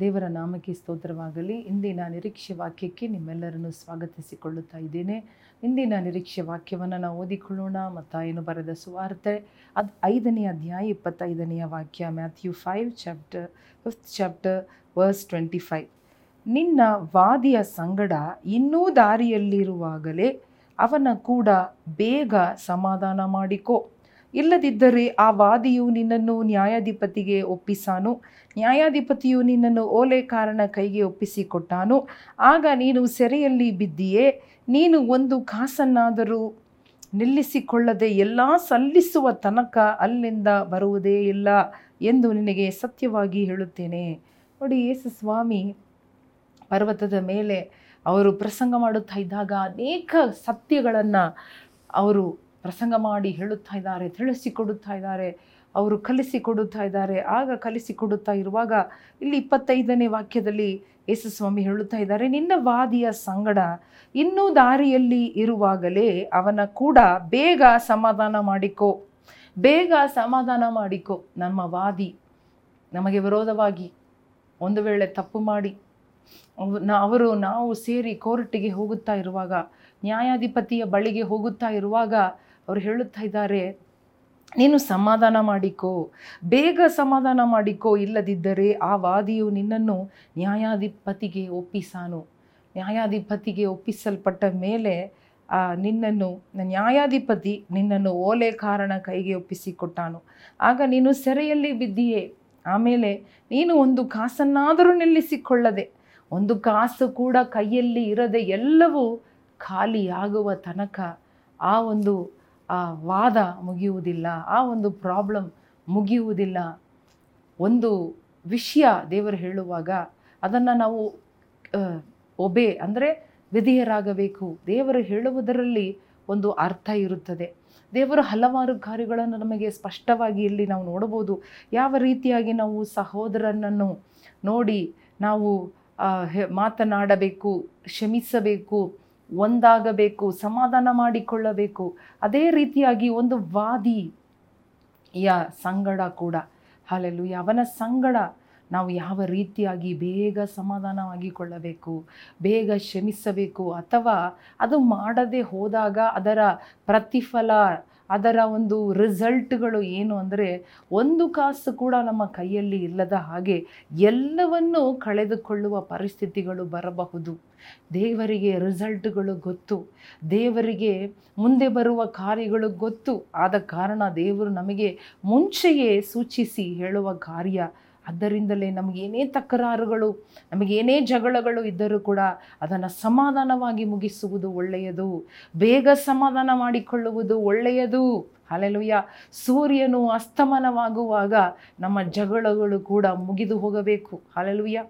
ದೇವರ ನಾಮಕ್ಕೆ ಸ್ತೋತ್ರವಾಗಲಿ. ಇಂದಿನ ನಿರೀಕ್ಷೆ ವಾಕ್ಯಕ್ಕೆ ನಿಮ್ಮೆಲ್ಲರನ್ನು ಸ್ವಾಗತಿಸಿಕೊಳ್ಳುತ್ತಾ ಇದ್ದೇನೆ. ಇಂದಿನ ನಿರೀಕ್ಷೆ ವಾಕ್ಯವನ್ನು ನಾವು ಓದಿಕೊಳ್ಳೋಣ. ಮತ್ತಾಯನು ಬರೆದ ಸುವಾರ್ತೆ ಅದು ಐದನೇ ಅಧ್ಯಾಯ ಇಪ್ಪತ್ತೈದನೆಯ ವಾಕ್ಯ, Matthew five, chapter, fifth chapter, verse twenty five. ನಿನ್ನ ವಾದಿಯ ಸಂಗಡ ಇನ್ನೂ ದಾರಿಯಲ್ಲಿರುವಾಗಲೇ ಅವನ ಕೂಡ ಬೇಗ ಸಮಾಧಾನ ಮಾಡಿಕೋ. ಇಲ್ಲದಿದ್ದರೆ ಆ ವಾದಿಯು ನಿನ್ನನ್ನು ನ್ಯಾಯಾಧಿಪತಿಗೆ ಒಪ್ಪಿಸಾನು. ನ್ಯಾಯಾಧಿಪತಿಯು ನಿನ್ನನ್ನು ಓಲೆ ಕಾರಣ ಕೈಗೆ ಒಪ್ಪಿಸಿಕೊಟ್ಟಾನು. ಆಗ ನೀನು ಸೆರೆಯಲ್ಲಿ ಬಿದ್ದಿಯೇ? ನೀನು ಒಂದು ಕಾಸನ್ನಾದರೂ ನಿಲ್ಲಿಸಿಕೊಳ್ಳದೆ ಎಲ್ಲ ಸಲ್ಲಿಸುವ ತನಕ ಅಲ್ಲಿಂದ ಬರುವುದೇ ಇಲ್ಲ ಎಂದು ನಿನಗೆ ಸತ್ಯವಾಗಿ ಹೇಳುತ್ತೇನೆ. ನೋಡಿ ಯೇಸು ಸ್ವಾಮಿ ಪರ್ವತದ ಮೇಲೆ ಅವರು ಪ್ರಸಂಗ ಮಾಡುತ್ತಾ ಇದ್ದಾಗ ಅನೇಕ ಸತ್ಯಗಳನ್ನು ಅವರು ಪ್ರಸಂಗ ಮಾಡಿ ಹೇಳುತ್ತಾ ಇದ್ದಾರೆ, ತಿಳಿಸಿಕೊಡುತ್ತಾ ಇದ್ದಾರೆ, ಅವರು ಕಲಿಸಿಕೊಡುತ್ತಾ ಇದ್ದಾರೆ. ಆಗ ಕಲಿಸಿಕೊಡುತ್ತಾ ಇರುವಾಗ ಇಲ್ಲಿ ಇಪ್ಪತ್ತೈದನೇ ವಾಕ್ಯದಲ್ಲಿ ಯೇಸುಸ್ವಾಮಿ ಹೇಳುತ್ತಾ ಇದ್ದಾರೆ, ನಿನ್ನ ವಾದಿಯ ಸಂಗಡ ಇನ್ನೂ ದಾರಿಯಲ್ಲಿ ಇರುವಾಗಲೇ ಅವನ ಕೂಡ ಬೇಗ ಸಮಾಧಾನ ಮಾಡಿಕೋ, ಬೇಗ ಸಮಾಧಾನ ಮಾಡಿಕೋ. ನಮ್ಮ ವಾದಿ ನಮಗೆ ವಿರೋಧವಾಗಿ ಒಂದು ವೇಳೆ ತಪ್ಪು ಮಾಡಿ ಅವರು ನಾವು ಸೇರಿ ಕೋರ್ಟಿಗೆ ಹೋಗುತ್ತಾ ಇರುವಾಗ, ನ್ಯಾಯಾಧಿಪತಿಯ ಬಳಿಗೆ ಹೋಗುತ್ತಾ ಇರುವಾಗ ಅವರು ಹೇಳುತ್ತಾ ಇದ್ದಾರೆ, ನೀನು ಸಮಾಧಾನ ಮಾಡಿಕೋ, ಬೇಗ ಸಮಾಧಾನ ಮಾಡಿಕೋ, ಇಲ್ಲದಿದ್ದರೆ ಆ ವಾದಿಯು ನಿನ್ನನ್ನು ನ್ಯಾಯಾಧಿಪತಿಗೆ ಒಪ್ಪಿಸಾನು. ನ್ಯಾಯಾಧಿಪತಿಗೆ ಒಪ್ಪಿಸಲ್ಪಟ್ಟ ಮೇಲೆ, ಆ, ನಿನ್ನನ್ನು, ನ್ಯಾಯಾಧಿಪತಿ ನಿನ್ನನ್ನು ಓಲೆ ಕಾರಣ ಕೈಗೆ ಒಪ್ಪಿಸಿಕೊಟ್ಟಾನು. ಆಗ ನೀನು ಸೆರೆಯಲ್ಲಿ ಬಿದ್ದೀಯೇ, ಆಮೇಲೆ ನೀನು ಒಂದು ಕಾಸನ್ನಾದರೂ ನಿಲ್ಲಿಸಿಕೊಳ್ಳದೆ, ಒಂದು ಕಾಸು ಕೂಡ ಕೈಯಲ್ಲಿ ಇರದೆ ಎಲ್ಲವೂ ಖಾಲಿಯಾಗುವ ತನಕ ಆ ಒಂದು ಆ ವಾದ ಮುಗಿಯುವುದಿಲ್ಲ, ಆ ಒಂದು ಪ್ರಾಬ್ಲಮ್ ಮುಗಿಯುವುದಿಲ್ಲ. ಒಂದು ವಿಷಯ ದೇವರು ಹೇಳುವಾಗ ಅದನ್ನು ನಾವು ಒಬೆ ಅಂದರೆ ವಿಧಿಯರಾಗಬೇಕು. ದೇವರು ಹೇಳುವುದರಲ್ಲಿ ಒಂದು ಅರ್ಥ ಇರುತ್ತದೆ. ದೇವರು ಹಲವಾರು ಕಾರ್ಯಗಳನ್ನು ನಮಗೆ ಸ್ಪಷ್ಟವಾಗಿ ಇಲ್ಲಿ ನಾವು ನೋಡಬಹುದು. ಯಾವ ರೀತಿಯಾಗಿ ನಾವು ಸಹೋದರನನ್ನು ನೋಡಿ ನಾವು ಮಾತನಾಡಬೇಕು, ಕ್ಷಮಿಸಬೇಕು ಒಂದಾಗಬೇಕು, ಸಮಾಧಾನ ಮಾಡಿಕೊಳ್ಳಬೇಕು. ಅದೇ ರೀತಿಯಾಗಿ ಒಂದು ವಾದಿ ಯ ಸಂಗಡ ಕೂಡ. ಹಾಲೆಲು ಅವನ ಸಂಗಡ ನಾವು ಯಾವ ರೀತಿಯಾಗಿ ಬೇಗ ಸಮಾಧಾನವಾಗಿಕೊಳ್ಳಬೇಕು, ಬೇಗ ಕ್ಷಮಿಸಬೇಕು ಅಥವಾ ಅದು ಮಾಡದೆ ಹೋದಾಗ ಅದರ ಪ್ರತಿಫಲ ಅದರ ಒಂದು ರಿಸಲ್ಟ್ಗಳು ಏನು ಅಂದರೆ ಒಂದು ಕಾಸು ಕೂಡ ನಮ್ಮ ಕೈಯಲ್ಲಿ ಇಲ್ಲದ ಹಾಗೆ ಎಲ್ಲವನ್ನು ಕಳೆದುಕೊಳ್ಳುವ ಪರಿಸ್ಥಿತಿಗಳು ಬರಬಹುದು. ದೇವರಿಗೆ ರಿಸಲ್ಟ್ಗಳು ಗೊತ್ತು. ದೇವರಿಗೆ ಮುಂದೆ ಬರುವ ಕಾರ್ಯಗಳು ಗೊತ್ತು. ಆದ ಕಾರಣ ದೇವರು ನಮಗೆ ಮುಂಚೆಯೇ ಸೂಚಿಸಿ ಹೇಳುವ ಕಾರ್ಯ ಅದರಿಂದಲೇ ನಮಗೇನೇ ತಕರಾರುಗಳು, ನಮಗೇನೇ ಜಗಳಗಳು ಇದ್ದರೂ ಕೂಡ ಅದನ್ನು ಸಮಾಧಾನವಾಗಿ ಮುಗಿಸುವುದು ಒಳ್ಳೆಯದು. ಬೇಗ ಸಮಾಧಾನ ಮಾಡಿಕೊಳ್ಳುವುದು ಒಳ್ಳೆಯದು. ಅಲೆಲುಯ್ಯ ಸೂರ್ಯನು ಅಸ್ತಮನವಾಗುವಾಗ ನಮ್ಮ ಜಗಳಗಳು ಕೂಡ ಮುಗಿದು ಹೋಗಬೇಕು. ಅಲೆಲುಯ್ಯ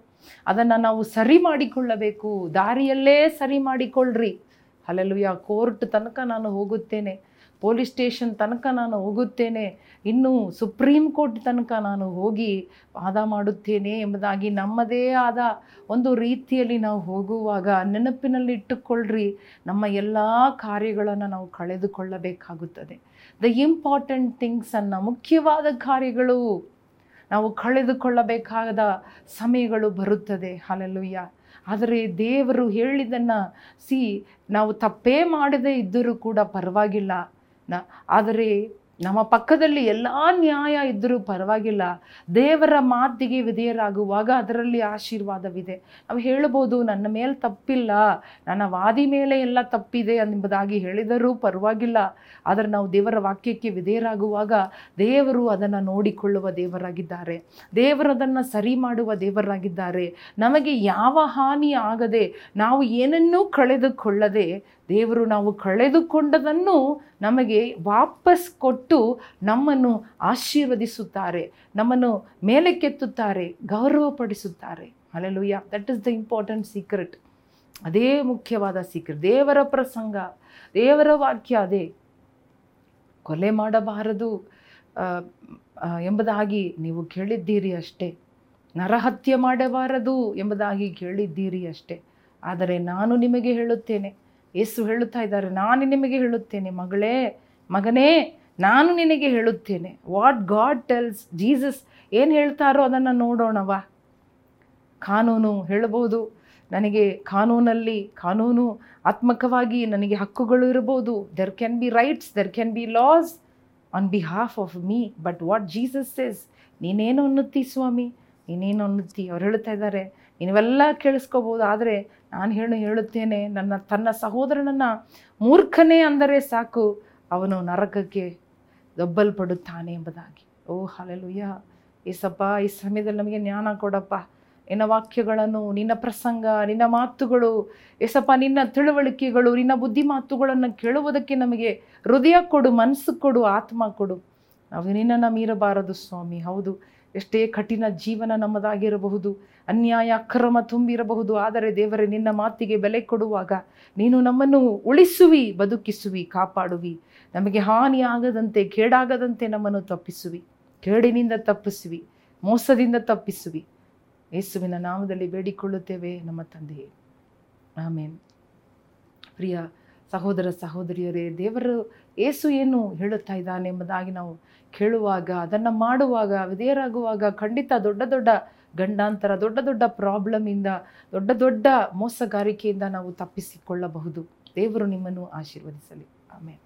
ಅದನ್ನು ನಾವು ಸರಿ ಮಾಡಿಕೊಳ್ಳಬೇಕು. ದಾರಿಯಲ್ಲೇ ಸರಿ ಮಾಡಿಕೊಳ್ಳ್ರಿ. ಅಲೆಲುಯ್ಯ ಕೋರ್ಟ್ ತನಕ ನಾನು ಹೋಗುತ್ತೇನೆ. ಪೊಲೀಸ್ ಸ್ಟೇಷನ್ ತನಕ ನಾನು ಹೋಗುತ್ತೇನೆ. ಇನ್ನು ಸುಪ್ರೀಂ ಕೋರ್ಟ್ ತನಕ ನಾನು ಹೋಗಿ ವಾದ ಮಾಡುತ್ತೇನೆ ಎಂಬುದಾಗಿ ನಮ್ಮದೇ ಆದ ಒಂದು ರೀತಿಯಲ್ಲಿ ನಾವು ಹೋಗುವಾಗ ನೆನಪಿನಲ್ಲಿ ಇಟ್ಟುಕೊಳ್ಳ್ರಿ ನಮ್ಮ ಎಲ್ಲ ಕಾರ್ಯಗಳನ್ನು ನಾವು ಕಳೆದುಕೊಳ್ಳಬೇಕಾಗುತ್ತದೆ. ದ ಇಂಪಾರ್ಟೆಂಟ್ ಥಿಂಗ್ಸನ್ನು ಮುಖ್ಯವಾದ ಕಾರ್ಯಗಳು. ನಾವು ಕಳೆದುಕೊಳ್ಳಬೇಕಾದ ಸಮಯಗಳು ಬರುತ್ತದೆ. ಹಾಲೆಲುಯ್ಯ ಆದರೆ ದೇವರು ಹೇಳಿದ್ದನ್ನು ಸಿ, ನಾವು ತಪ್ಪೇ ಮಾಡದೇ ಇದ್ದರೂ ಕೂಡ ಪರವಾಗಿಲ್ಲ. ನ, ಆದರೆ ನಮ್ಮ ಪಕ್ಕದಲ್ಲಿ ಎಲ್ಲ ನ್ಯಾಯ ಇದ್ದರೂ ಪರವಾಗಿಲ್ಲ. ದೇವರ ಮಾತಿಗೆ ವಿಧೇಯರಾಗುವಾಗ ಅದರಲ್ಲಿ ಆಶೀರ್ವಾದವಿದೆ. ನಾವು ಹೇಳ್ಬೋದು ನನ್ನ ಮೇಲೆ ತಪ್ಪಿಲ್ಲ. ನನ್ನ ವಾದಿ ಮೇಲೆ ಎಲ್ಲ ತಪ್ಪಿದೆ ಎಂಬುದಾಗಿ ಹೇಳಿದರೂ ಪರವಾಗಿಲ್ಲ. ಆದರೆ ನಾವು ದೇವರ ವಾಕ್ಯಕ್ಕೆ ವಿಧೇಯರಾಗುವಾಗ ದೇವರು ಅದನ್ನು ನೋಡಿಕೊಳ್ಳುವ ದೇವರಾಗಿದ್ದಾರೆ. ದೇವರದನ್ನು ಸರಿ ಮಾಡುವ ದೇವರಾಗಿದ್ದಾರೆ. ನಮಗೆ ಯಾವ ಹಾನಿ ಆಗದೆ ನಾವು ಏನನ್ನೂ ಕಳೆದುಕೊಳ್ಳದೆ ದೇವರು ನಾವು ಕಳೆದುಕೊಂಡದನ್ನು ನಮಗೆ ವಾಪಸ್ ಕೊಟ್ಟು ನಮ್ಮನ್ನು ಆಶೀರ್ವದಿಸುತ್ತಾರೆ, ನಮ್ಮನ್ನು ಮೇಲಕ್ಕೆತ್ತುತ್ತಾರೆ, ಗೌರವಪಡಿಸುತ್ತಾರೆ. Alleluia that is the important secret ಅದೇ ಮುಖ್ಯವಾದ ಸೀಕ್ರೆಟ್ ದೇವರ ಪ್ರಸಂಗ, ದೇವರ ವಾಕ್ಯ ಅದೇ. ಕೊಲೆ ಮಾಡಬಾರದು ಎಂಬುದಾಗಿ ನೀವು ಕೇಳಿದ್ದೀರಿ ಅಷ್ಟೇ. ನರಹತ್ಯೆ ಮಾಡಬಾರದು ಎಂಬುದಾಗಿ ಕೇಳಿದ್ದೀರಿ ಅಷ್ಟೇ. ಆದರೆ ನಾನು ನಿಮಗೆ ಹೇಳುತ್ತೇನೆ ಯೇಸು ಹೇಳುತ್ತಾ ಇದ್ದಾರೆ, ನಾನು ನಿಮಗೆ ಹೇಳುತ್ತೇನೆ, ಮಗಳೇ, ಮಗನೇ, ನಾನು ನಿನಗೆ ಹೇಳುತ್ತೇನೆ. ವಾಟ್ ಗಾಡ್ ಟೆಲ್ಸ್ ಜೀಸಸ್ ಏನು ಹೇಳ್ತಾರೋ ಅದನ್ನು ನೋಡೋಣವಾ ಕಾನೂನು ಹೇಳಬಹುದು, ನನಗೆ ಕಾನೂನಲ್ಲಿ, ಕಾನೂನು ಆತ್ಮಕವಾಗಿ ನನಗೆ ಹಕ್ಕುಗಳು ಇರಬಹುದು. There can be rights there can be laws on behalf of me but what Jesus is ನೀನೇನು ಅನ್ನುತ್ತಿ ಸ್ವಾಮಿ? ನೀನೇನು ಅನ್ನುತ್ತಿ? ಅವ್ರು ಹೇಳ್ತಾ ಇದ್ದಾರೆ ನೀವೆಲ್ಲ ಕೇಳಿಸ್ಕೋಬೋದು, ಆದರೆ ನಾನು ಹೇಳು ಹೇಳುತ್ತೇನೆ, ನನ್ನ, ತನ್ನ ಸಹೋದರನನ್ನು ಮೂರ್ಖನೇ ಅಂದರೆ ಸಾಕು, ಅವನು ನರಕಕ್ಕೆ ದೊಬ್ಬಲ್ಪಡುತ್ತಾನೆ ಎಂಬುದಾಗಿ. ಓ ಹಾಲೆಲುಯ್ಯ ಏಸಪ್ಪ, ಈ ಸಮಯದಲ್ಲಿ ನಮಗೆ ಜ್ಞಾನ ಕೊಡಪ್ಪ. ನಿನ್ನ ವಾಕ್ಯಗಳನ್ನು, ನಿನ್ನ ಪ್ರಸಂಗ, ನಿನ್ನ ಮಾತುಗಳು, ಏಸಪ್ಪ, ನಿನ್ನ ತಿಳುವಳಿಕೆಗಳು, ನಿನ್ನ ಬುದ್ಧಿ ಮಾತುಗಳನ್ನು ಕೇಳುವುದಕ್ಕೆ ನಮಗೆ ಹೃದಯ ಕೊಡು, ಮನಸ್ಸು ಕೊಡು, ಆತ್ಮ ಕೊಡು. ನಾವು ನಿನ್ನನ್ನು ಮೀರಬಾರದು, ಸ್ವಾಮಿ. ಹೌದು. ಎಷ್ಟೇ ಕಠಿಣ ಜೀವನ ನಮ್ಮದಾಗಿರಬಹುದು, ಅನ್ಯಾಯ, ಅಕ್ರಮ ತುಂಬಿರಬಹುದು, ಆದರೆ ದೇವರೇ, ನಿನ್ನ ಮಾತಿಗೆ ಬೆಲೆ ಕೊಡುವಾಗ ನೀನು ನಮ್ಮನ್ನು ಉಳಿಸುವಿ, ಬದುಕಿಸುವಿ, ಕಾಪಾಡುವಿ. ನಮಗೆ ಹಾನಿಯಾಗದಂತೆ, ಕೇಡಾಗದಂತೆ ನಮ್ಮನ್ನು ತಪ್ಪಿಸುವಿ. ಕೇಡಿನಿಂದ ತಪ್ಪಿಸುವಿ, ಮೋಸದಿಂದ ತಪ್ಪಿಸುವಿ. ಯೇಸುವಿನ ನಾಮದಲ್ಲಿ ಬೇಡಿಕೊಳ್ಳುತ್ತೇವೆ ನಮ್ಮ ತಂದೆಯೇ. ಆಮೇನ್. ಪ್ರಿಯ ಸಹೋದರ ಸಹೋದರಿಯರೇ, ದೇವರು ಏಸು ಏನು ಹೇಳುತ್ತಾ ಇದ್ದಾನೆ ಎಂಬುದಾಗಿ ನಾವು ಕೇಳುವಾಗ, ಅದನ್ನು ಮಾಡುವಾಗ, ವಿಧೇಯರಾಗುವಾಗ ಖಂಡಿತ ದೊಡ್ಡ ದೊಡ್ಡ ಗಂಡಾಂತರ, ದೊಡ್ಡ ದೊಡ್ಡ ಪ್ರಾಬ್ಲಮಿಂದ ದೊಡ್ಡ ದೊಡ್ಡ ಮೋಸಗಾರಿಕೆಯಿಂದ ನಾವು ತಪ್ಪಿಸಿಕೊಳ್ಳಬಹುದು. ದೇವರು ನಿಮ್ಮನ್ನು ಆಶೀರ್ವದಿಸಲಿ. ಆಮೇಲೆ